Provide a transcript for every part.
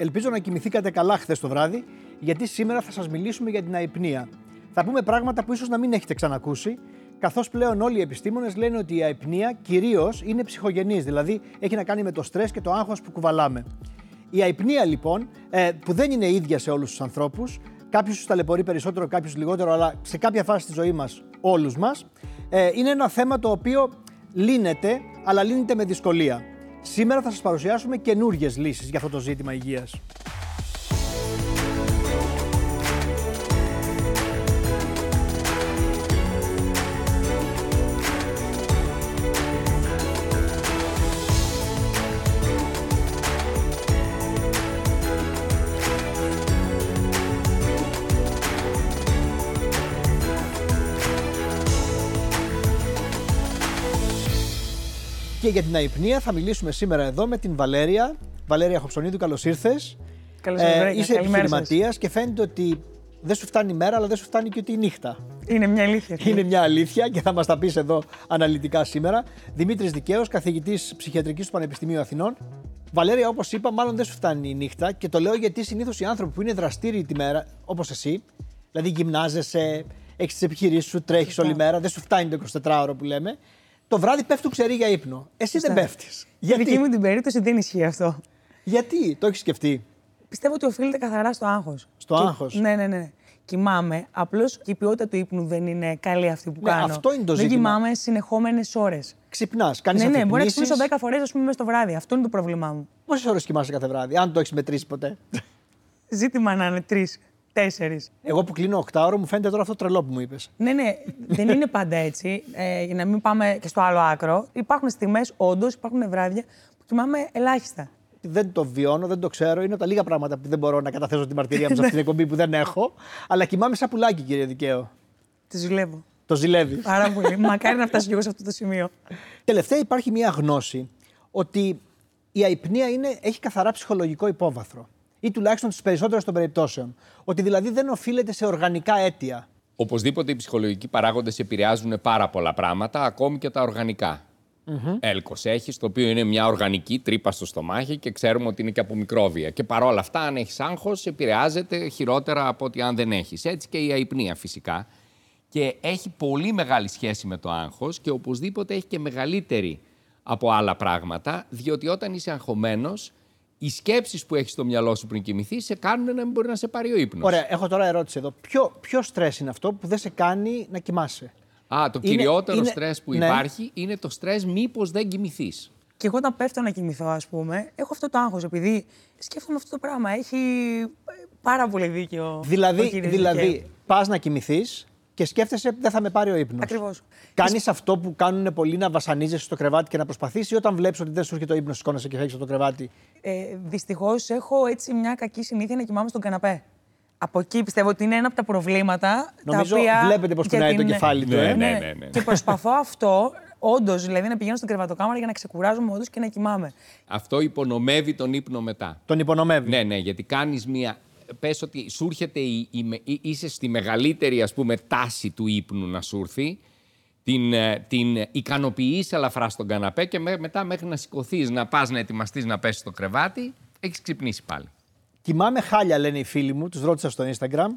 Ελπίζω να κοιμηθήκατε καλά χθες το βράδυ, γιατί σήμερα θα σας μιλήσουμε για την αϊπνία. Θα πούμε πράγματα που ίσως να μην έχετε ξανακούσει, καθώς πλέον όλοι οι επιστήμονες λένε ότι η αϊπνία κυρίως είναι ψυχογενής, δηλαδή έχει να κάνει με το στρες και το άγχος που κουβαλάμε. Η αϊπνία λοιπόν, ε, που δεν είναι ίδια σε όλους τους ανθρώπους, κάποιους τους ταλαιπωρεί περισσότερο, κάποιους λιγότερο, αλλά σε κάποια φάση της ζωής μας, όλους μας, ε, είναι ένα θέμα το οποίο λύνεται, αλλά λύνεται με δυσκολία. Σήμερα θα σας παρουσιάσουμε καινούργιες λύσεις για αυτό το ζήτημα υγείας. Και για την αϊπνία θα μιλήσουμε σήμερα εδώ με την Βαλέρια. Βαλέρια Χοψονίδου, καλώς ήρθες. Καλώς ήρθατε. είσαι επιχειρηματίας και φαίνεται ότι δεν σου φτάνει η μέρα, αλλά δεν σου φτάνει και ότι η νύχτα. Είναι μια αλήθεια. Είναι μια αλήθεια και θα μας τα πεις εδώ αναλυτικά σήμερα. Δημήτρης Δικαίος, καθηγητής ψυχιατρικής του Πανεπιστημίου Αθηνών. Βαλέρια, όπως είπα, μάλλον δεν σου φτάνει η νύχτα και το λέω γιατί συνήθως οι άνθρωποι που είναι δραστήριοι τη μέρα, όπως εσύ, δηλαδή γυμνάζεσαι, έχεις τις επιχειρήσεις σου, τρέχεις όλη μέρα, δεν σου φτάνει το 24ωρο που λέμε το βράδυ πέφτουν ξεροί για ύπνο. Εσύ δεν πέφτεις. Γιατί. δική μου την περίπτωση δεν ισχύει αυτό. Γιατί, το έχεις σκεφτεί; Πιστεύω ότι οφείλεται καθαρά στο άγχος. Στο άγχος; Ναι, ναι, ναι. Κοιμάμαι. Απλώς και η ποιότητα του ύπνου δεν είναι καλή αυτή που ναι, κάνω. Αυτό είναι το ζήτημα. Δεν κοιμάμαι συνεχόμενες ώρες. Ξυπνάς, κάνεις Ναι, ναι, μπορεί να ξυπνήσω 10 φορές, ας πούμε, μέσα στο βράδυ. Αυτό είναι το πρόβλημά μου. Πόσες ώρες κοιμάσαι κάθε βράδυ, αν το έχεις μετρήσει ποτέ; Ζήτημα να είναι τρεις. Τέσσερις. Εγώ που κλείνω 8 ώρα μου φαίνεται τώρα αυτό τρελό που μου είπες. Ναι, ναι, δεν είναι πάντα έτσι. Ε, για να μην πάμε και στο άλλο άκρο. Υπάρχουν στιγμές, όντως, υπάρχουν βράδια που κοιμάμαι ελάχιστα. Δεν το βιώνω, δεν το ξέρω. Είναι τα λίγα πράγματα που δεν μπορώ να καταθέσω την μαρτυρία μου σε αυτήν την εκπομπή που δεν έχω. Αλλά κοιμάμαι σαν πουλάκι, κύριε Δικαίο. Τη ζηλεύω. Το ζηλεύεις. Πάρα πολύ. Μακάρι να φτάσει και εγώ σε αυτό το σημείο. Τελευταία υπάρχει μια γνώση ότι η αϊπνία είναι, έχει καθαρά ψυχολογικό υπόβαθρο ή τουλάχιστον στι περισσότερες των περιπτώσεων. Ότι δηλαδή δεν οφείλεται σε οργανικά αίτια. Οπωσδήποτε οι ψυχολογικοί παράγοντες επηρεάζουν πάρα πολλά πράγματα, ακόμη και τα οργανικά. Mm-hmm. Έλκος έχεις, το οποίο είναι μια οργανική τρύπα στο στομάχι και ξέρουμε ότι είναι και από μικρόβια. Και παρόλα αυτά, αν έχεις άγχος, επηρεάζεται χειρότερα από ότι αν δεν έχεις. Έτσι και η αϊπνία φυσικά. Και έχει πολύ μεγάλη σχέση με το άγχος και οπωσδήποτε έχει και μεγαλύτερη από άλλα πράγματα, διότι όταν είσαι αγχωμένος, οι σκέψεις που έχεις στο μυαλό σου πριν κοιμηθείς σε κάνουν να μην μπορεί να σε πάρει ο ύπνος. Ωραία, έχω τώρα ερώτηση εδώ. Ποιο, ποιο στρες είναι αυτό που δεν σε κάνει να κοιμάσαι; Α, το είναι, κυριότερο είναι... στρες που ναι. υπάρχει είναι το στρες μήπως δεν κοιμηθείς. Και εγώ όταν πέφτω να κοιμηθώ, ας πούμε, έχω αυτό το άγχος επειδή σκέφτομαι αυτό το πράγμα. Έχει πάρα πολύ δίκιο. Δηλαδή, δηλαδή πας να κοιμηθείς, και σκέφτεσαι δεν θα με πάρει ο ύπνος. Ακριβώς. Κάνεις αυτό που κάνουν πολλοί να βασανίζεσαι στο κρεβάτι και να προσπαθήσεις, ή όταν βλέπεις ότι δεν σου έρχεται ο ύπνος, σηκώνεσαι και φεύγεις από το κρεβάτι; Ε, Δυστυχώς έχω έτσι μια κακή συνήθεια να κοιμάμαι στον καναπέ. Από εκεί πιστεύω ότι είναι ένα από τα προβλήματα. Νομίζω τα οποία βλέπετε πώ πεινάει το κεφάλι του. Ε; Ναι, ναι, ναι, ναι. Και προσπαθώ αυτό, όντως, δηλαδή να πηγαίνω στην κρεβατοκάμαρα για να ξεκουράζομαι όντως και να κοιμάμαι. Αυτό υπονομεύει τον ύπνο μετά. Τον υπονομεύει. Ναι, ναι, γιατί κάνεις μια πες ότι σου έρχεται, η, η, είσαι στη μεγαλύτερη ας πούμε τάση του ύπνου να σου έρθει, την, ε, την ικανοποιείς ελαφρά στον καναπέ και μετά μέχρι να σηκωθείς, να πας να ετοιμαστείς να πέσεις στο κρεβάτι, έχεις ξυπνήσει πάλι. Κοιμάμαι χάλια, λένε οι φίλοι μου, τους ρώτησα στο Instagram,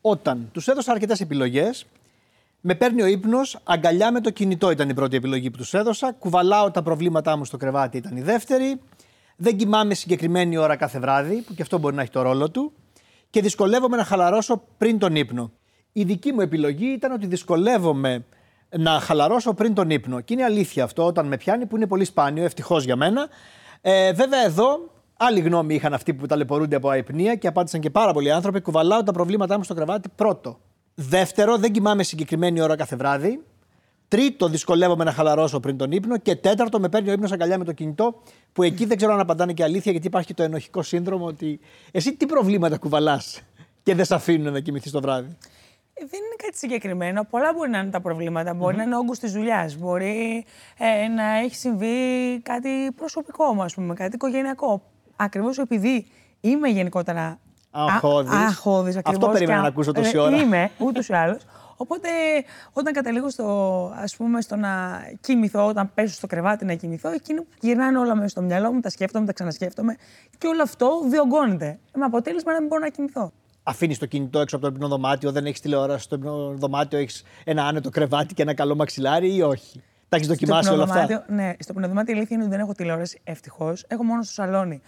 όταν τους έδωσα αρκετές επιλογές, με παίρνει ο ύπνος, αγκαλιά με το κινητό ήταν η πρώτη επιλογή που τους έδωσα. Κουβαλάω τα προβλήματά μου στο κρεβάτι ήταν η δεύτερη. Δεν κοιμάμαι συγκεκριμένη ώρα κάθε βράδυ, που και αυτό μπορεί να έχει το ρόλο του και δυσκολεύομαι να χαλαρώσω πριν τον ύπνο. Η δική μου επιλογή ήταν ότι δυσκολεύομαι να χαλαρώσω πριν τον ύπνο. Και είναι αλήθεια αυτό όταν με πιάνει, που είναι πολύ σπάνιο, ευτυχώς για μένα. Ε, βέβαια, εδώ άλλη γνώμη είχαν αυτοί που ταλαιπωρούνται από αϊπνία και απάντησαν και πάρα πολλοί άνθρωποι. Κουβαλάω τα προβλήματά μου στο κρεβάτι πρώτο. Δεύτερο, δεν κοιμάμαι συγκεκριμένη ώρα κάθε βράδυ. Τρίτο, δυσκολεύομαι να χαλαρώσω πριν τον ύπνο. Και τέταρτο, με παίρνει ο ύπνος αγκαλιά με το κινητό, που εκεί δεν ξέρω αν απαντάνε και αλήθεια, γιατί υπάρχει και το ενοχικό σύνδρομο ότι εσύ τι προβλήματα κουβαλάς και δεν σε αφήνουν να κοιμηθείς το βράδυ; Ε, δεν είναι κάτι συγκεκριμένο. Πολλά μπορεί να είναι τα προβλήματα. Μπορεί να είναι όγκος της δουλειάς. Μπορεί ε, να έχει συμβεί κάτι προσωπικό μου, ας πούμε, κάτι οικογενειακό. Ακριβώς επειδή είμαι γενικότερα αχώδης. Αχώδης, Αυτό περίμενα να ακούσω τόση ε, ώρα. Είμαι, ούτως ή άλλως. Οπότε όταν καταλήγω στο, ας πούμε, στο να κοιμηθώ, όταν πέσω στο κρεβάτι να κοιμηθώ, εκείνο που γυρνάνε όλα μέσα στο μυαλό μου, τα σκέφτομαι, τα ξανασκέφτομαι και όλο αυτό διωγγώνεται. Με αποτέλεσμα να μην μπορώ να κοιμηθώ. Αφήνεις το κινητό έξω από το υπνοδωμάτιο, δεν έχεις τηλεόραση στο υπνοδωμάτιο, έχεις ένα άνετο κρεβάτι και ένα καλό μαξιλάρι ή όχι; Τα έχεις δοκιμάσει όλα αυτά; Ναι, στο πνευματικό η αλήθεια είναι ότι δεν έχω τηλεόραση, ευτυχώς. Έχω μόνο στο σαλόνι.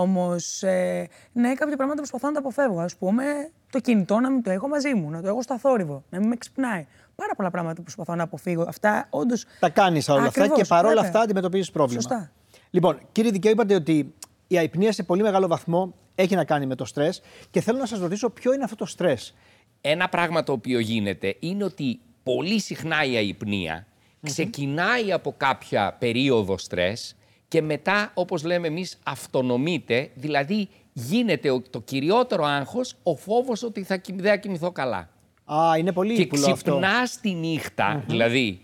Όμως, ε, ναι, κάποια πράγματα προσπαθώ να τα αποφεύγω. Α πούμε, το κινητό να μην το έχω μαζί μου, να το έχω στο θόρυβο, να μην με ξυπνάει. Πάρα πολλά πράγματα που προσπαθώ να αποφύγω. Αυτά όντως. Τα κάνεις όλα αυτά και παρόλα αυτά αντιμετωπίζεις πρόβλημα. Σωστά. Λοιπόν, κύριε Δικαίου, είπατε ότι η αϊπνία σε πολύ μεγάλο βαθμό έχει να κάνει με το στρες και θέλω να σας ρωτήσω ποιο είναι αυτό το στρες. Ένα πράγμα το οποίο γίνεται είναι ότι πολύ συχνά η αϊπνία ξεκινάει από κάποια περίοδο στρες και μετά, όπως λέμε εμείς, αυτονομείται, δηλαδή γίνεται το κυριότερο άγχος ο φόβος ότι θα, δεν θα κοιμηθώ καλά. Α, είναι πολύ και ξυπνάς τη νυχτα δηλαδή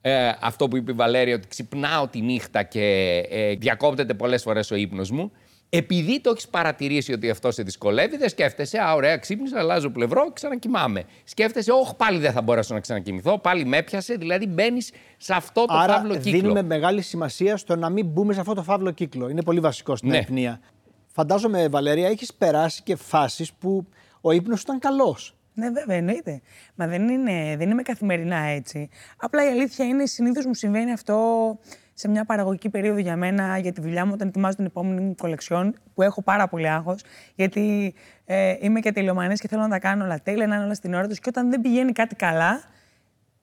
ε, αυτό που είπε η Βαλέρια, ότι ξυπνάω τη νύχτα και ε, διακόπτεται πολλές φορές ο ύπνος μου, επειδή το έχεις παρατηρήσει ότι αυτό σε δυσκολεύει, δεν σκέφτεσαι, Α, ωραία, ξύπνησα, αλλάζω πλευρό και ξανακοιμάμαι. Σκέφτεσαι, Όχι, πάλι δεν θα μπορέσω να ξανακοιμηθώ, πάλι με έπιασε. Δηλαδή μπαίνεις σε αυτό το Άρα, φαύλο κύκλο. Δίνουμε μεγάλη σημασία στο να μην μπούμε σε αυτό το φαύλο κύκλο. Είναι πολύ βασικό στην ναι. αιπνία. Φαντάζομαι, Βαλέρια, έχεις περάσει και φάσεις που ο ύπνος ήταν καλός. Ναι, βέβαια, εννοείται. Μα δεν είναι, δεν είμαι καθημερινά έτσι. Απλά η αλήθεια είναι, συνήθως μου συμβαίνει αυτό σε μια παραγωγική περίοδο για μένα, για τη δουλειά μου, όταν ετοιμάζω την επόμενη μου κολεξιόν, που έχω πάρα πολύ άγχος, γιατί ε, είμαι και τελειομανή και θέλω να τα κάνω όλα τέλεια, να είναι όλα στην ώρα τους. Και όταν δεν πηγαίνει κάτι καλά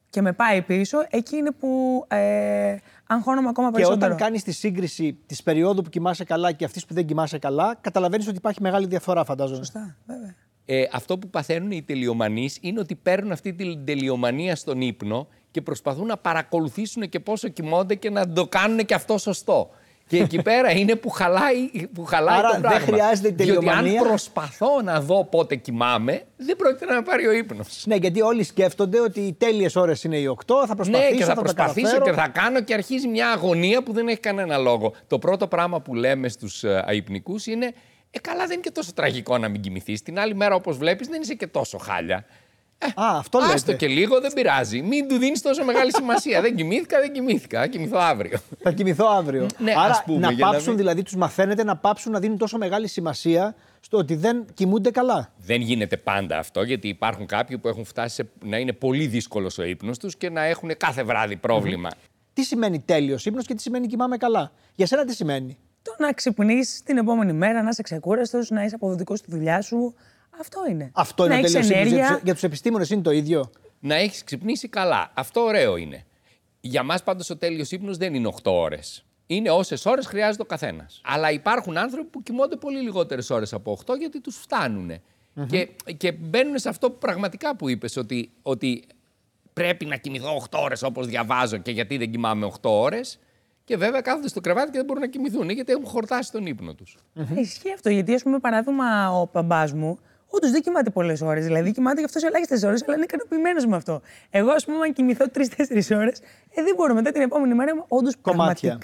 και με πάει πίσω, εκεί είναι που ε, αγχώνομαι ακόμα περισσότερο. Και όταν κάνεις τη σύγκριση της περίοδου που κοιμάσαι καλά και αυτής που δεν κοιμάσαι καλά, καταλαβαίνεις ότι υπάρχει μεγάλη διαφορά, φαντάζομαι. Σωστά, βέβαια. Ε, αυτό που παθαίνουν οι τελειομανείς είναι ότι παίρνουν αυτή την τελειομανία στον ύπνο και προσπαθούν να παρακολουθήσουν και πόσο κοιμώνται και να το κάνουν και αυτό σωστό. Και εκεί πέρα είναι που χαλάει, που χαλάει Άρα το πράγμα. δεν χρειάζεται τελειομανία. Διότι αν προσπαθώ να δω πότε κοιμάμαι, δεν πρόκειται να με πάρει ο ύπνος. Ναι, γιατί όλοι σκέφτονται ότι οι τέλειες ώρες είναι οι 8, θα προσπαθήσω, ναι, και θα, θα προσπαθήσω και θα κάνω και αρχίζει μια αγωνία που δεν έχει κανένα λόγο. Το πρώτο πράγμα που λέμε στους ε, αϊπνικούς είναι Ε, καλά, δεν είναι και τόσο τραγικό να μην κοιμηθείς. Την άλλη μέρα, όπως βλέπεις, δεν είσαι και τόσο χάλια. Ε, Α, αυτό λέτε. Άστο και λίγο, δεν πειράζει. Μην του δίνεις τόσο μεγάλη σημασία. δεν κοιμήθηκα, δεν κοιμήθηκα. Θα κοιμηθώ αύριο. Θα κοιμηθώ αύριο. Ναι, Άρα ας πούμε, να για να πάψουν, μην- δηλαδή τους μαθαίνετε να πάψουν να δίνουν τόσο μεγάλη σημασία στο ότι δεν κοιμούνται καλά. Δεν γίνεται πάντα αυτό, γιατί υπάρχουν κάποιοι που έχουν φτάσει σε, να είναι πολύ δύσκολος ο ύπνος τους και να έχουν κάθε βράδυ πρόβλημα. Τι σημαίνει τέλειος ύπνος και τι σημαίνει κοιμάμαι καλά; Για σένα τι σημαίνει; Το να ξυπνήσεις την επόμενη μέρα, να είσαι ξεκούραστος, να είσαι αποδοτικός στη δουλειά σου. Αυτό είναι. Αυτό είναι να ο έχεις τέλειος ύπνο. ενέργεια. Για, για τους επιστήμονες είναι το ίδιο. Να έχεις ξυπνήσει καλά. Αυτό ωραίο είναι. Για μας πάντως ο τέλειος ύπνος δεν είναι 8 ώρες. Είναι όσες ώρες χρειάζεται ο καθένας. Αλλά υπάρχουν άνθρωποι που κοιμώνται πολύ λιγότερες ώρες από 8 γιατί τους φτανουν Και, και μπαίνουν σε αυτό που πραγματικά που είπες, ότι, ότι πρέπει να κοιμηθώ 8 ώρες όπως διαβάζω και γιατί δεν κοιμάμαι 8 ώρες. Και βέβαια κάθονται στο κρεβάτι και δεν μπορούν να κοιμηθούν γιατί έχουν χορτάσει τον ύπνο τους. Ισχύει αυτό. Γιατί, ας πούμε, παράδειγμα, ο μπαμπάς μου, όντως δεν κοιμάται πολλές ώρες. Δηλαδή, κοιμάται και αυτός ελάχιστες ώρες, αλλά είναι ικανοποιημένος με αυτό. Εγώ, ας πούμε, αν κοιμηθώ τρει-τέσσερι ώρες, ε, δεν μπορώ μετά την επόμενη μέρα είμαι όντως Κομμάτια. πραγματικά.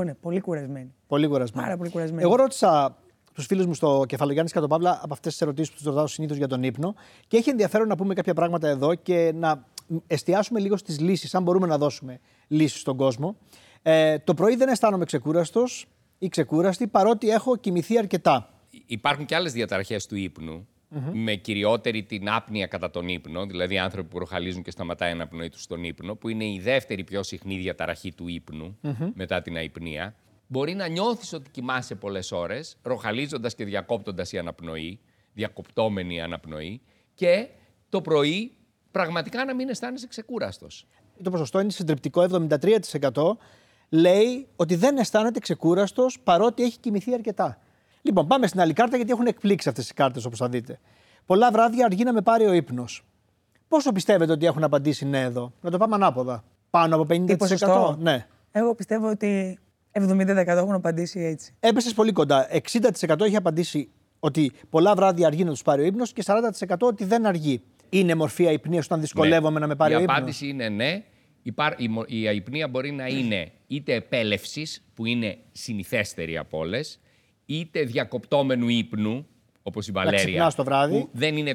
Ε, ναι, πολύ κουρασμένη. Πολύ κουρασμένο. Πάρα πολύ κουρασμένο. Εγώ ρώτησα τους φίλους μου στο Κεφαλογιάννη και τον Παύλα από αυτές τις ερωτήσεις που τους ρωτάω συνήθως για τον ύπνο και έχει ενδιαφέρον να πούμε κάποια πράγματα εδώ και να εστιάσουμε λίγο στις λύσεις, αν μπορούμε να δώσουμε λύσεις στον κόσμο. Ε, το πρωί δεν αισθάνομαι ξεκούραστος ή ξεκούραστη παρότι έχω κοιμηθεί αρκετά. Υπάρχουν και άλλες διαταραχές του ύπνου, με κυριότερη την άπνοια κατά τον ύπνο, δηλαδή άνθρωποι που ροχαλίζουν και σταματάει η αναπνοή τους στον ύπνο, που είναι η δεύτερη πιο συχνή διαταραχή του ύπνου μετά την αϊπνία. Μπορεί να νιώθεις ότι κοιμάσαι πολλές ώρες, ροχαλίζοντας και διακόπτοντας η αναπνοή, διακοπτόμενη η αναπνοή, και το πρωί πραγματικά να μην αισθάνεσαι ξεκούραστος. Το ποσοστό είναι συντριπτικό, 73% λέει ότι δεν αισθάνεται ξεκούραστος παρότι έχει κοιμηθεί αρκετά. Λοιπόν, πάμε στην άλλη κάρτα γιατί έχουν εκπλήξει αυτές οι κάρτες όπως θα δείτε. Πολλά βράδια αργεί να με πάρει ο ύπνος. Πόσο πιστεύετε ότι έχουν απαντήσει ναι εδώ, Να το πάμε ανάποδα. Πάνω από 50%. Τι ποσοστό; Ναι. Εγώ πιστεύω ότι 70% έχουν απαντήσει έτσι. Έπεσε πολύ κοντά. 60% έχει απαντήσει ότι πολλά βράδια αργεί να τους πάρει ο ύπνος και 40% ότι δεν αργεί. Είναι μορφή αϊπνίας όταν δυσκολεύομαι να με πάρει Ναι. η ο ύπνος; απάντηση είναι ναι. Υπάρ- η, μο- η αϊπνία μπορεί να είναι είτε επέλευσης, που είναι συνηθέστερη από όλες, είτε διακοπτόμενου ύπνου, όπως η Βαλέρια. ξυπνάς το βράδυ. Που δεν είναι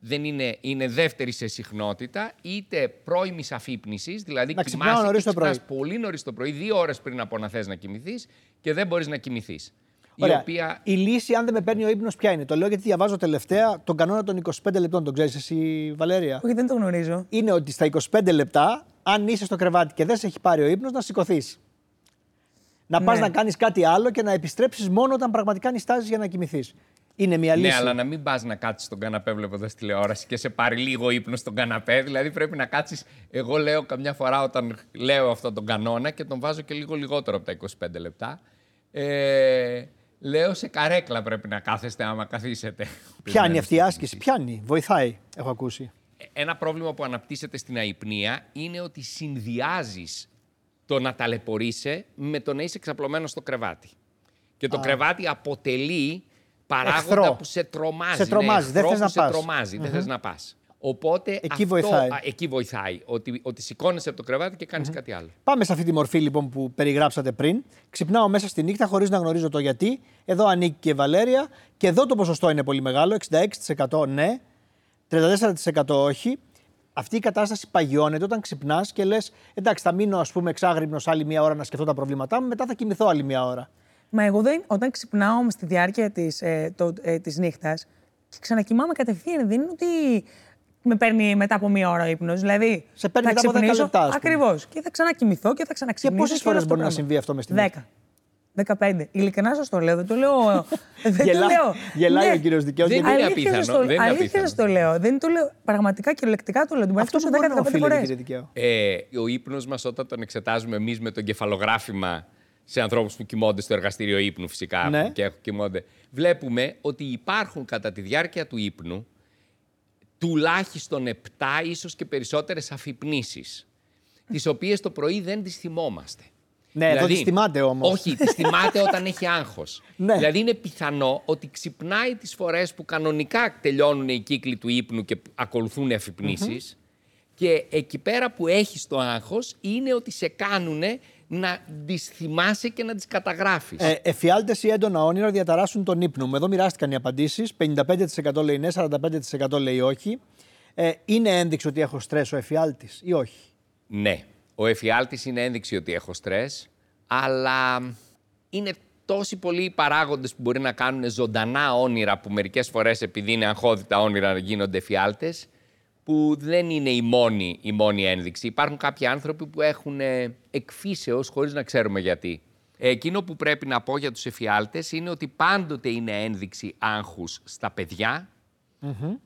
δεν είναι, είναι δεύτερη σε συχνότητα, είτε πρώιμης αφύπνισης, δηλαδή Να ξυπνάω κοιμάσαι νωρίς και το πρωί. ξυπνάς πολύ νωρίς το πρωί, δύο ώρες πριν από να θες να κοιμηθείς και δεν μπορείς να κοιμηθείς. Η Ωραία. οποία Η λύση, αν δεν με παίρνει ο ύπνος, ποια είναι; Το λέω γιατί διαβάζω τελευταία τον κανόνα των 25 λεπτών. Τον ξέρεις εσύ, Βαλέρια; Όχι, δεν το γνωρίζω. Είναι ότι στα 25 λεπτά, αν είσαι στο κρεβάτι και δεν σε έχει πάρει ο ύπνος, να σηκωθείς. Να πας Ναι. να κάνεις κάτι άλλο και να επιστρέψεις μόνο όταν πραγματικά νιστάζεις για να κοιμηθείς. Είναι μια λύση. Ναι, αλλά να μην πας να κάτσεις στον καναπέ βλέποντας τηλεόραση και σε πάρει λίγο ύπνο στον καναπέ. Δηλαδή πρέπει να κάτσεις. Εγώ λέω καμιά φορά όταν λέω αυτόν τον κανόνα και τον βάζω και λίγο λιγότερο από τα 25 λεπτά. Ε, λέω σε καρέκλα πρέπει να κάθεστε άμα καθίσετε. Πιάνει αυτή η άσκηση. Πιάνει. Βοηθάει, έχω ακούσει. Ένα πρόβλημα που αναπτύσσεται στην αϊπνία είναι ότι συνδυάζεις το να ταλαιπωρείσαι με το να είσαι ξαπλωμένος στο κρεβάτι. Και το κρεβάτι αποτελεί παράγοντα Εχθρό. που σε τρομάζει. Σε τρομάζει, ναι, δεν εχθρό θες που να σε πας. τρομάζει, δεν θες να πας. Οπότε Εκεί αυτό, βοηθάει. α, εκεί βοηθάει. Ότι, ότι σηκώνεσαι από το κρεβάτι και κάνεις κάτι άλλο. Πάμε σε αυτή τη μορφή λοιπόν που περιγράψατε πριν. Ξυπνάω μέσα στη νύχτα χωρίς να γνωρίζω το γιατί. Εδώ ανήκει και η Βαλέρια. Και εδώ το ποσοστό είναι πολύ μεγάλο. 66% ναι, 34% όχι. Αυτή η κατάσταση παγιώνεται όταν ξυπνάς και λες: Εντάξει, θα μείνω ας πούμε εξάγρυπνος άλλη μία ώρα να σκεφτώ τα προβλήματά μου, μετά θα κοιμηθώ άλλη μία ώρα. Μα εγώ δεν, όταν ξυπνάω στη διάρκεια της, ε, το, ε, της νύχτας και ξανακοιμάμαι κατευθείαν, δεν είναι ότι με παίρνει μετά από μία ώρα ο ύπνος. Δηλαδή, Σε παίρνει θα μετά από 10 ξυπνήσω, λεπτά, ας πούμε. Ακριβώς. Και θα ξανακοιμηθώ και θα Και ξαναξυπνήσω. πόσε και φορές όλο αυτό μπορεί να το συμβεί αυτό μες στη πράγμα. νύχτα. 10. 15. Ειλικρινά σας το λέω, δεν το λέω. δεν το Γελά- λέω. γελάει Ναι. ο κύριος Δικαίος, Δεν γιατί- είναι Αλήθειας σας απίθανο, το- δεν είναι αλήθειας απίθανο. σας το λέω. Δεν το λέω πραγματικά κυριολεκτικά το λέω. Την Αυτό αυτό που μόνο 10-15 οφείλεται, φορές. κύριε Δικαίο. Ε, ο ύπνος μας όταν τον εξετάζουμε εμείς με το κεφαλογράφημα σε ανθρώπους που κοιμώνται στο εργαστήριο ύπνου φυσικά Ναι. και έχουν κοιμώνται, βλέπουμε ότι υπάρχουν κατά τη διάρκεια του ύπνου τουλάχιστον 7 ίσως και περισσότερες αφυπνήσεις, τις οποίες το πρωί δεν τις θυμόμαστε. Ναι, εδώ τις θυμάται όμως. Όχι, τις θυμάται όταν έχει άγχος. Ναι. Δηλαδή είναι πιθανό ότι ξυπνάει τις φορές που κανονικά τελειώνουν οι κύκλοι του ύπνου και ακολουθούν αφυπνήσεις και εκεί πέρα που έχεις το άγχος είναι ότι σε κάνουν να τις θυμάσαι και να τις καταγράφεις. Ε, Εφιάλτες ή έντονα όνειρα διαταράσσουν τον ύπνο μου. Εδώ μοιράστηκαν οι απαντήσεις. 55% λέει ναι, 45% λέει όχι. Ε, είναι ένδειξη ότι έχω στρες ο εφιάλτης ή όχι; Ναι, ο εφιάλτης είναι ένδειξη ότι έχω στρες, αλλά είναι τόσοι πολλοί οι παράγοντες που μπορεί να κάνουν ζωντανά όνειρα που μερικές φορές επειδή είναι αγχώδητα όνειρα γίνονται εφιάλτες, που δεν είναι η μόνη, η μόνη ένδειξη. Υπάρχουν κάποιοι άνθρωποι που έχουν ε, εκφύσεως χωρίς να ξέρουμε γιατί. Ε, Εκείνο που πρέπει να πω για τους εφιάλτες είναι ότι πάντοτε είναι ένδειξη άγχους στα παιδιά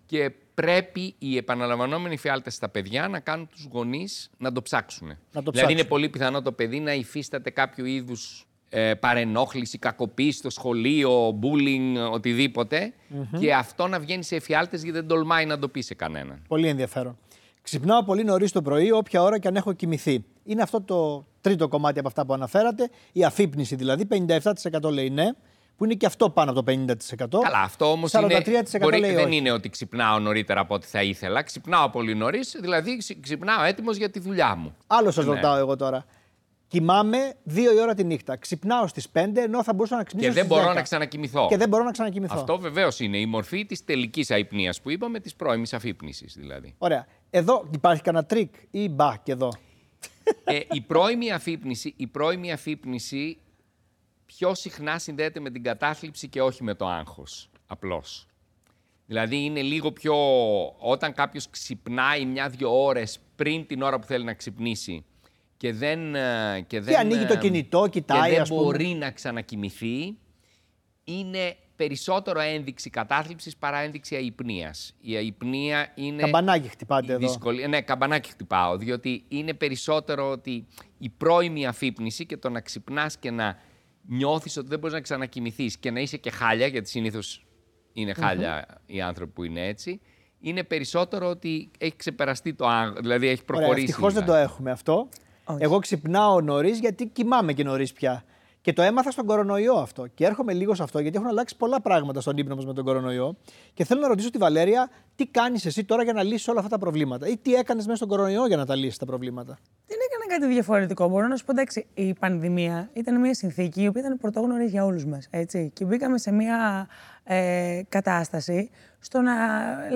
και πρέπει οι επαναλαμβανόμενοι φιάλτες στα παιδιά να κάνουν τους γονείς να το ψάξουν. το δηλαδή ψάξουν. είναι πολύ πιθανό το παιδί να υφίσταται κάποιο είδους ε, παρενόχληση, κακοποίηση στο σχολείο, bullying, οτιδήποτε και αυτό να βγαίνει σε εφιάλτες γιατί δεν τολμάει να το πει σε κανέναν. Πολύ ενδιαφέρον. Ξυπνάω πολύ νωρίς το πρωί, όποια ώρα και αν έχω κοιμηθεί. Είναι αυτό το τρίτο κομμάτι από αυτά που αναφέρατε. Η αφύπνιση δηλαδή. 57% λέει ναι, που είναι και αυτό πάνω από το 50%. Καλά, αυτό όμως 43% είναι. Μπορεί, λέει δεν όχι. είναι ότι ξυπνάω νωρίτερα από ό,τι θα ήθελα. Ξυπνάω πολύ νωρίς, δηλαδή ξυ- ξυπνάω έτοιμος για τη δουλειά μου. Άλλο σας Ναι. ρωτάω εγώ τώρα. Κοιμάμαι 2 η ώρα τη νύχτα. Ξυπνάω στις 5 ενώ θα μπορούσα να ξυπνήσω Και δεν στις μπορώ 10. να ξανακοιμηθώ. Και δεν μπορώ να ξανακοιμηθώ. Αυτό βεβαίως είναι η μορφή της τελικής αϋπνίας που είπαμε, της πρώιμης αφύπνισης δηλαδή. Ωραία. Εδώ υπάρχει κανένα τρικ ή μπα και εδώ. ε, η, πρώιμη αφύπνιση, η πρώιμη αφύπνιση πιο συχνά συνδέεται με την κατάθλιψη και όχι με το άγχος, απλώς. Δηλαδή είναι λίγο πιο... Όταν κάποιος ξυπνάει μια-δυο ώρες πριν την ώρα που θέλει να ξυπνήσει και δεν... ε, Και, δεν, ανοίγει το ε, κινητό, κοιτάει, Και δεν ας πούμε. μπορεί να ξανακοιμηθεί, είναι περισσότερο ένδειξη κατάθλιψης παρά ένδειξη αϊπνίας. Η αϊπνία είναι... Καμπανάκι χτυπάτε η εδώ. δυσκολία- Ναι, καμπανάκι χτυπάω, διότι είναι περισσότερο ότι η πρώιμη αφύπνιση και το να ξυπνάς και να νιώθεις ότι δεν μπορείς να ξανακοιμηθείς και να είσαι και χάλια, γιατί συνήθως είναι χάλια οι άνθρωποι που είναι έτσι, είναι περισσότερο ότι έχει ξεπεραστεί το άγχος, δηλαδή έχει Ωραία, προχωρήσει. ευτυχώς δεν το λίγα. έχουμε αυτό. Όχι. Εγώ ξυπνάω νωρίς γιατί κοιμάμαι και νωρίς πια. Και το έμαθα στον κορονοϊό αυτό. Και έρχομαι λίγο σε αυτό, γιατί έχουν αλλάξει πολλά πράγματα στον ύπνο μας με τον κορονοϊό. Και θέλω να ρωτήσω τη Βαλέρια, τι κάνεις εσύ τώρα για να λύσεις όλα αυτά τα προβλήματα, ή τι έκανες μέσα στον κορονοϊό για να τα λύσεις τα προβλήματα; Δεν έκανα κάτι διαφορετικό. Μπορώ να σου πω, εντάξει, η πανδημία ήταν μια συνθήκη η οποία ήταν πρωτόγνωρη για όλους μας. Και μπήκαμε σε μια ε, κατάσταση στο να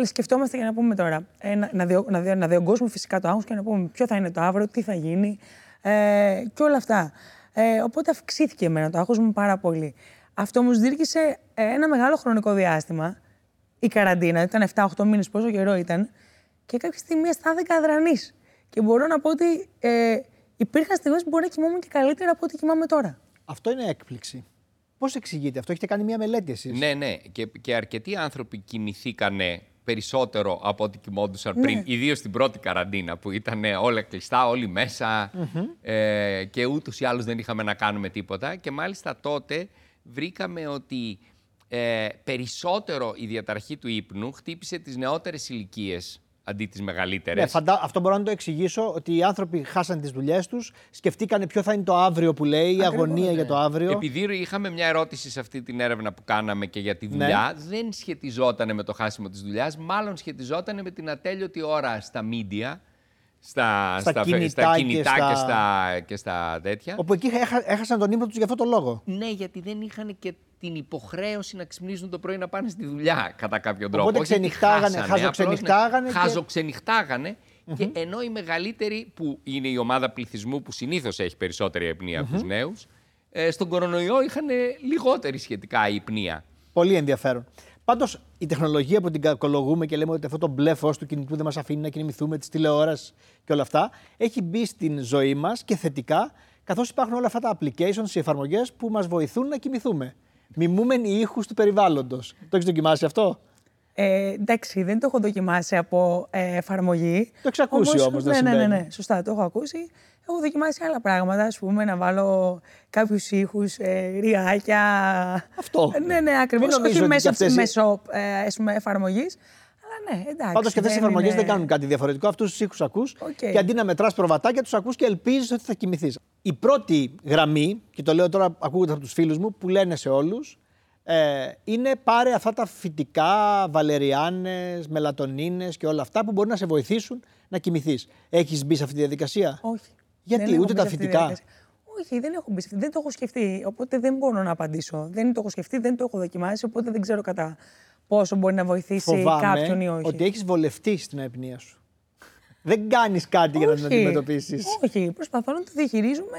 σκεφτόμαστε για να πούμε τώρα. Ε, να, να, διο, να, να διωγγώσουμε φυσικά το άγχος και να πούμε ποιο θα είναι το αύριο, τι θα γίνει ε, και όλα αυτά. Ε, οπότε αυξήθηκε εμένα το άγχος μου πάρα πολύ. Αυτό μου διήρκησε ε, ένα μεγάλο χρονικό διάστημα. Η καραντίνα ήταν 7-8 μήνες, πόσο καιρό ήταν. Και κάποια στιγμή αισθάνθηκα αδρανής. Και μπορώ να πω ότι ε, υπήρχαν στιγμές που μπορεί να κοιμόμουν και καλύτερα από ό,τι κοιμάμαι τώρα. Αυτό είναι έκπληξη. Πώς εξηγείται αυτό, έχετε κάνει μια μελέτη εσείς; Ναι, ναι. Και, και αρκετοί άνθρωποι κοιμηθήκανε περισσότερο από ό,τι κοιμόντουσαν ναι. πριν, ιδίως στην πρώτη καραντίνα που ήταν όλα κλειστά, όλοι ε, και ούτως ή άλλως δεν είχαμε να κάνουμε τίποτα. Και μάλιστα τότε βρήκαμε ότι ε, περισσότερο η διαταραχή του ύπνου χτύπησε τις νεότερες ηλικίες αντί τις μεγαλύτερες. Ναι, φαντα... Αυτό μπορώ να το εξηγήσω ότι οι άνθρωποι χάσαν τις δουλειές τους, σκεφτήκανε ποιο θα είναι το αύριο που λέει, η αγωνία για το αύριο. Επειδή είχαμε μια ερώτηση σε αυτή την έρευνα που κάναμε και για τη δουλειά, ναι. δεν σχετιζόταν με το χάσιμο της δουλειάς, μάλλον σχετιζόταν με την ατέλειωτη ώρα στα μίντια. Στα, στα, στα, κινητά, στα κινητά και, στα... και, στα... τέτοια. Όπου εκεί έχασαν τον ύπνο τους για αυτό το λόγο. Ναι, γιατί δεν είχαν και την υποχρέωση να ξυπνήσουν το πρωί να πάνε στη δουλειά κατά κάποιο τρόπο. Οπότε ξενυχτάγανε, χαζοξενυχτάγανε. Και... Χαζοξενυχτάγανε. Και ενώ οι μεγαλύτεροι, που είναι η ομάδα πληθυσμού που συνήθως έχει περισσότερη υπνία από τους νέους, ε, στον κορονοϊό είχαν λιγότερη σχετικά υπνία. Πολύ ενδιαφέρον. Πάντως, η τεχνολογία που την κακολογούμε και λέμε ότι αυτό το μπλε φως του κινητού δεν μας αφήνει να κινηθούμε, της τηλεόρασης και όλα αυτά, έχει μπει στην ζωή μας και θετικά, καθώς υπάρχουν όλα αυτά τα applications, οι εφαρμογές που μας βοηθούν να κοιμηθούμε. Μιμούμενοι ήχους του περιβάλλοντος. Το έχεις δοκιμάσει αυτό; Ε, εντάξει, δεν το έχω δοκιμάσει από ε, εφαρμογή. Το έχεις ακούσει όμως, ναι, ναι, ναι, ναι, σωστά, το έχω ακούσει. Έχω δοκιμάσει άλλα πράγματα, ας πούμε, να βάλω κάποιους ήχους, ε, ριάκια. Αυτό. ναι, ναι, ακριβώς. Όχι μέσω, αυτές... μέσω ε, εφαρμογής. Αλλά ναι, εντάξει. Πάντως και αυτές οι εφαρμογές δεν κάνουν κάτι διαφορετικό. Αυτούς τους ήχους ακούς okay. και αντί να μετράς προβατάκια, τους ακούς και ελπίζεις ότι θα κοιμηθείς. Η πρώτη γραμμή, και το λέω τώρα ακούγοντας από τους φίλους μου, που λένε σε όλους, ε, είναι πάρε αυτά τα φυτικά, βαλεριάνες, μελατονίνες και όλα αυτά που μπορεί να σε βοηθήσουν να κοιμηθείς. Έχεις μπει σε αυτή τη διαδικασία; Όχι. Γιατί, δεν ούτε τα φυτικά. Όχι, δεν έχω μπει σε αυτή. Δεν το έχω σκεφτεί. Οπότε δεν μπορώ να απαντήσω. Δεν το έχω σκεφτεί, δεν το έχω δοκιμάσει. Οπότε δεν ξέρω κατά πόσο μπορεί να βοηθήσει Φοβάμαι κάποιον ή όχι. Ότι έχεις βολευτεί στην αϊπνία σου. δεν κάνεις κάτι για να την αντιμετωπίσεις. Όχι, προσπαθώ να το διαχειρίζουμε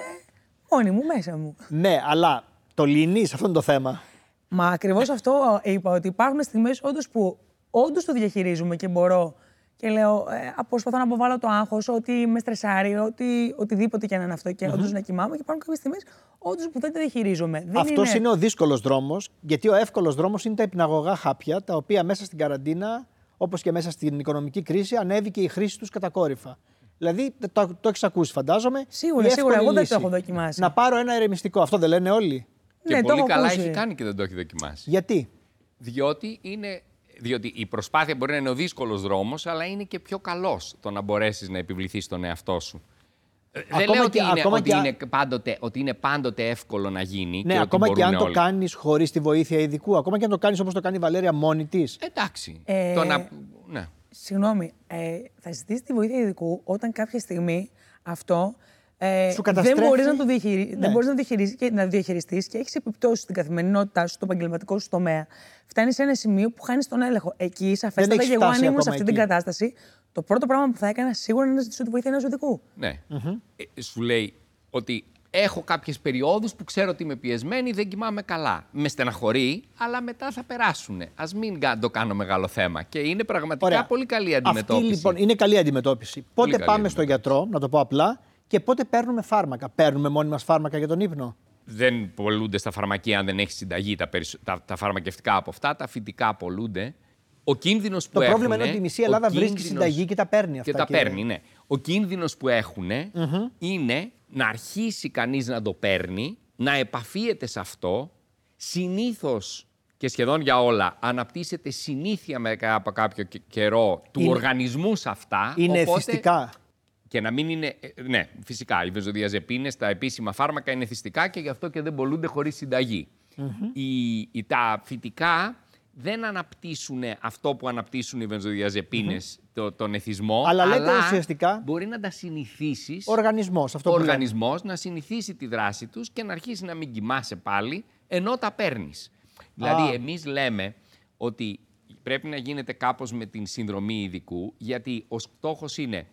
μόνη μου μέσα μου. Ναι, αλλά το λύνεις αυτό είναι το θέμα. Μα ακριβώς αυτό είπα, ότι υπάρχουν στιγμές όντως που όντως το διαχειρίζουμε και μπορώ και λέω, ε, προσπαθώ να αποβάλω το άγχος, ότι με στρεσάρει, ότι οτιδήποτε και να είναι αυτό και mm-hmm. όντως να κοιμάμαι. Και υπάρχουν κάποιες στιγμές όντως που δεν τα διαχειρίζομαι. Αυτός είναι... είναι ο δύσκολος δρόμος, γιατί ο εύκολος δρόμος είναι τα υπναγωγά χάπια, τα οποία μέσα στην καραντίνα, όπως και μέσα στην οικονομική κρίση, ανέβηκε η χρήση τους κατακόρυφα. Δηλαδή, το, το έχεις ακούσει, φαντάζομαι. Σίγουρα, σίγουρα. Εγώ δεν το έχω δοκιμάσει. Να πάρω ένα ερεμιστικό. Αυτό δεν λένε όλοι. Και ναι, πολύ καλά ακούσει. έχει κάνει και δεν το έχει δοκιμάσει. Γιατί; Διότι, είναι, διότι η προσπάθεια μπορεί να είναι ο δύσκολος δρόμος, αλλά είναι και πιο καλός το να μπορέσεις να επιβληθείς στον εαυτό σου. Ε, δεν λέω ότι, είναι, ότι, είναι πάντοτε, ότι είναι πάντοτε εύκολο να γίνει. Ναι, και ακόμα και αν όλοι. το κάνεις χωρίς τη βοήθεια ειδικού. Ακόμα και αν το κάνεις όπως το κάνει η Βαλέρια μόνη της. Εντάξει. Ε, το να... ναι. Συγγνώμη, ε, θα ζητήσει τη βοήθεια ειδικού όταν κάποια στιγμή αυτό ε, δεν μπορείς να το διαχειρι... ναι. μπορείς να, διαχειριστεί και, να διαχειριστείς και έχεις επιπτώσεις στην καθημερινότητά σου, στο επαγγελματικό σου τομέα. Φτάνεις σε ένα σημείο που χάνεις τον έλεγχο. Εκεί, σαφέστατα, και εγώ αν ήμουν σε αυτή εκεί. την κατάσταση, το πρώτο πράγμα που θα έκανα σίγουρα είναι να ζητήσω τη βοήθεια ενός ειδικού. Ναι. Mm-hmm. Ε, σου λέει ότι έχω κάποιες περιόδους που ξέρω ότι είμαι πιεσμένη, δεν κοιμάμαι καλά. Με στεναχωρεί, αλλά μετά θα περάσουν. Α μην το κάνω μεγάλο θέμα. Και είναι πραγματικά Ωραία. πολύ καλή αντιμετώπιση. Αυτή λοιπόν είναι καλή αντιμετώπιση. Πότε πάμε στο γιατρό, να το πω απλά, και πότε παίρνουμε φάρμακα; Παίρνουμε μόνοι μας φάρμακα για τον ύπνο; Δεν πολλούνται στα φαρμακεία αν δεν έχεις συνταγή τα, τα, τα φαρμακευτικά από αυτά. Τα φυτικά πολλούνται. Ο κίνδυνος που Το έχουν. Το πρόβλημα είναι ότι η μισή Ελλάδα κίνδυνος... βρίσκει συνταγή και τα παίρνει αυτά. Και τα παίρνει, ναι. Ο κίνδυνος που έχουν mm-hmm. είναι να αρχίσει κανείς να το παίρνει, να επαφίεται σε αυτό. Συνήθως και σχεδόν για όλα αναπτύσσεται συνήθεια μετά από κάποιο καιρό του είναι... οργανισμού σε αυτά. Είναι οπότε... Και να μην είναι. ε, Ναι, φυσικά οι βενζοδιαζεπίνε, τα επίσημα φάρμακα είναι θυστικά και γι' αυτό και δεν πολλούνται χωρίς συνταγή. Οι, οι- τα φυτικά δεν αναπτύσσουν αυτό που αναπτύσσουν οι βενζοδιαζεπίνες, το, τον εθισμό. Αλλά λέτε ουσιαστικά- Μπορεί να τα συνηθίσεις. Ο οργανισμός, αυτό Ο που λέμε. οργανισμός να συνηθίσει τη δράση τους και να αρχίσει να μην κοιμάσαι πάλι, ενώ τα παίρνεις. Δηλαδή, εμείς λέμε ότι πρέπει να γίνεται κάπως με την συνδρομή ειδικού, γιατί ο στόχος είναι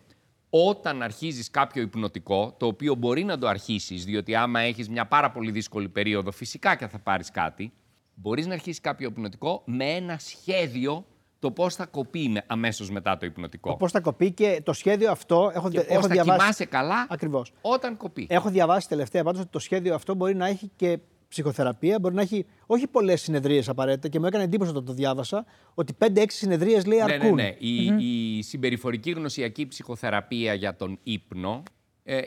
όταν αρχίζεις κάποιο υπνοτικό, το οποίο μπορεί να το αρχίσεις, διότι άμα έχεις μια πάρα πολύ δύσκολη περίοδο, φυσικά και θα πάρεις κάτι, μπορείς να αρχίσεις κάποιο υπνοτικό με ένα σχέδιο το πώς θα κοπεί με- αμέσως μετά το υπνοτικό. Πώς θα κοπεί και το σχέδιο αυτό. Έχω, Και έχω πώς θα διαβάσει. κοιμάσαι καλά Ακριβώς. όταν κοπεί. Έχω διαβάσει τελευταία πάντως ότι το σχέδιο αυτό μπορεί να έχει και ψυχοθεραπεία, μπορεί να έχει όχι πολλές συνεδρίες απαραίτητα και μου έκανε εντύπωση όταν το διάβασα ότι 5-6 συνεδρίες λέει Ναι, αρκούν. ναι, ναι. Η, η συμπεριφορική γνωσιακή ψυχοθεραπεία για τον ύπνο ε,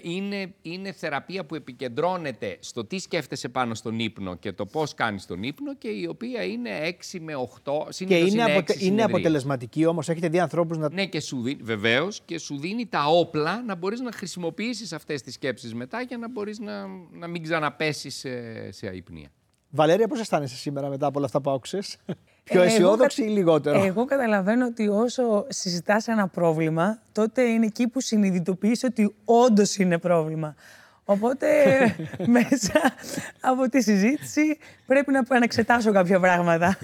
είναι, είναι θεραπεία που επικεντρώνεται στο τι σκέφτεσαι πάνω στον ύπνο και το πώς κάνεις τον ύπνο και η οποία είναι 6 με 8, Και συνήθως είναι, είναι, αποτε- 6 είναι συνεδρίες. αποτελεσματική όμως. Έχετε δει ανθρώπους να. Ναι, και σου δίνει, βεβαίως, και σου δίνει τα όπλα να μπορείς να χρησιμοποιήσεις αυτές τις σκέψεις μετά για να μπορείς να, να μην ξαναπέσεις σε, σε αϊπνία. Βαλέρια, πώς αισθάνεσαι σήμερα μετά από όλα αυτά που άκουσες; Πιο Ε, εγώ αισιόδοξη κα- ή λιγότερο; Εγώ καταλαβαίνω ότι όσο συζητάς ένα πρόβλημα, τότε είναι εκεί που συνειδητοποιείς ότι όντως είναι πρόβλημα. Οπότε μέσα από τη συζήτηση πρέπει να επανεξετάσω κάποια πράγματα.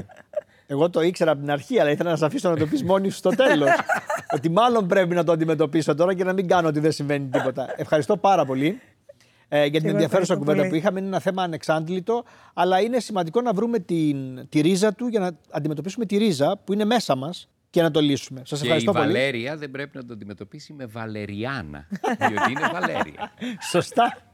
Εγώ το ήξερα από την αρχή, αλλά ήθελα να σε αφήσω να το πεις μόνη σου στο τέλος. ότι μάλλον πρέπει να το αντιμετωπίσω τώρα και να μην κάνω ότι δεν συμβαίνει τίποτα. Ευχαριστώ πάρα πολύ. Ε, για την εγώ ενδιαφέρουσα ευχαριστώ κουβέντα πολύ. που είχαμε. Είναι ένα θέμα ανεξάντλητο, αλλά είναι σημαντικό να βρούμε την, τη ρίζα του για να αντιμετωπίσουμε τη ρίζα που είναι μέσα μας και να το λύσουμε. Σας Και η ευχαριστώ πολύ. Βαλέρια δεν πρέπει να το αντιμετωπίσει με Βαλεριάνα, διότι είναι Βαλέρια. Σωστά.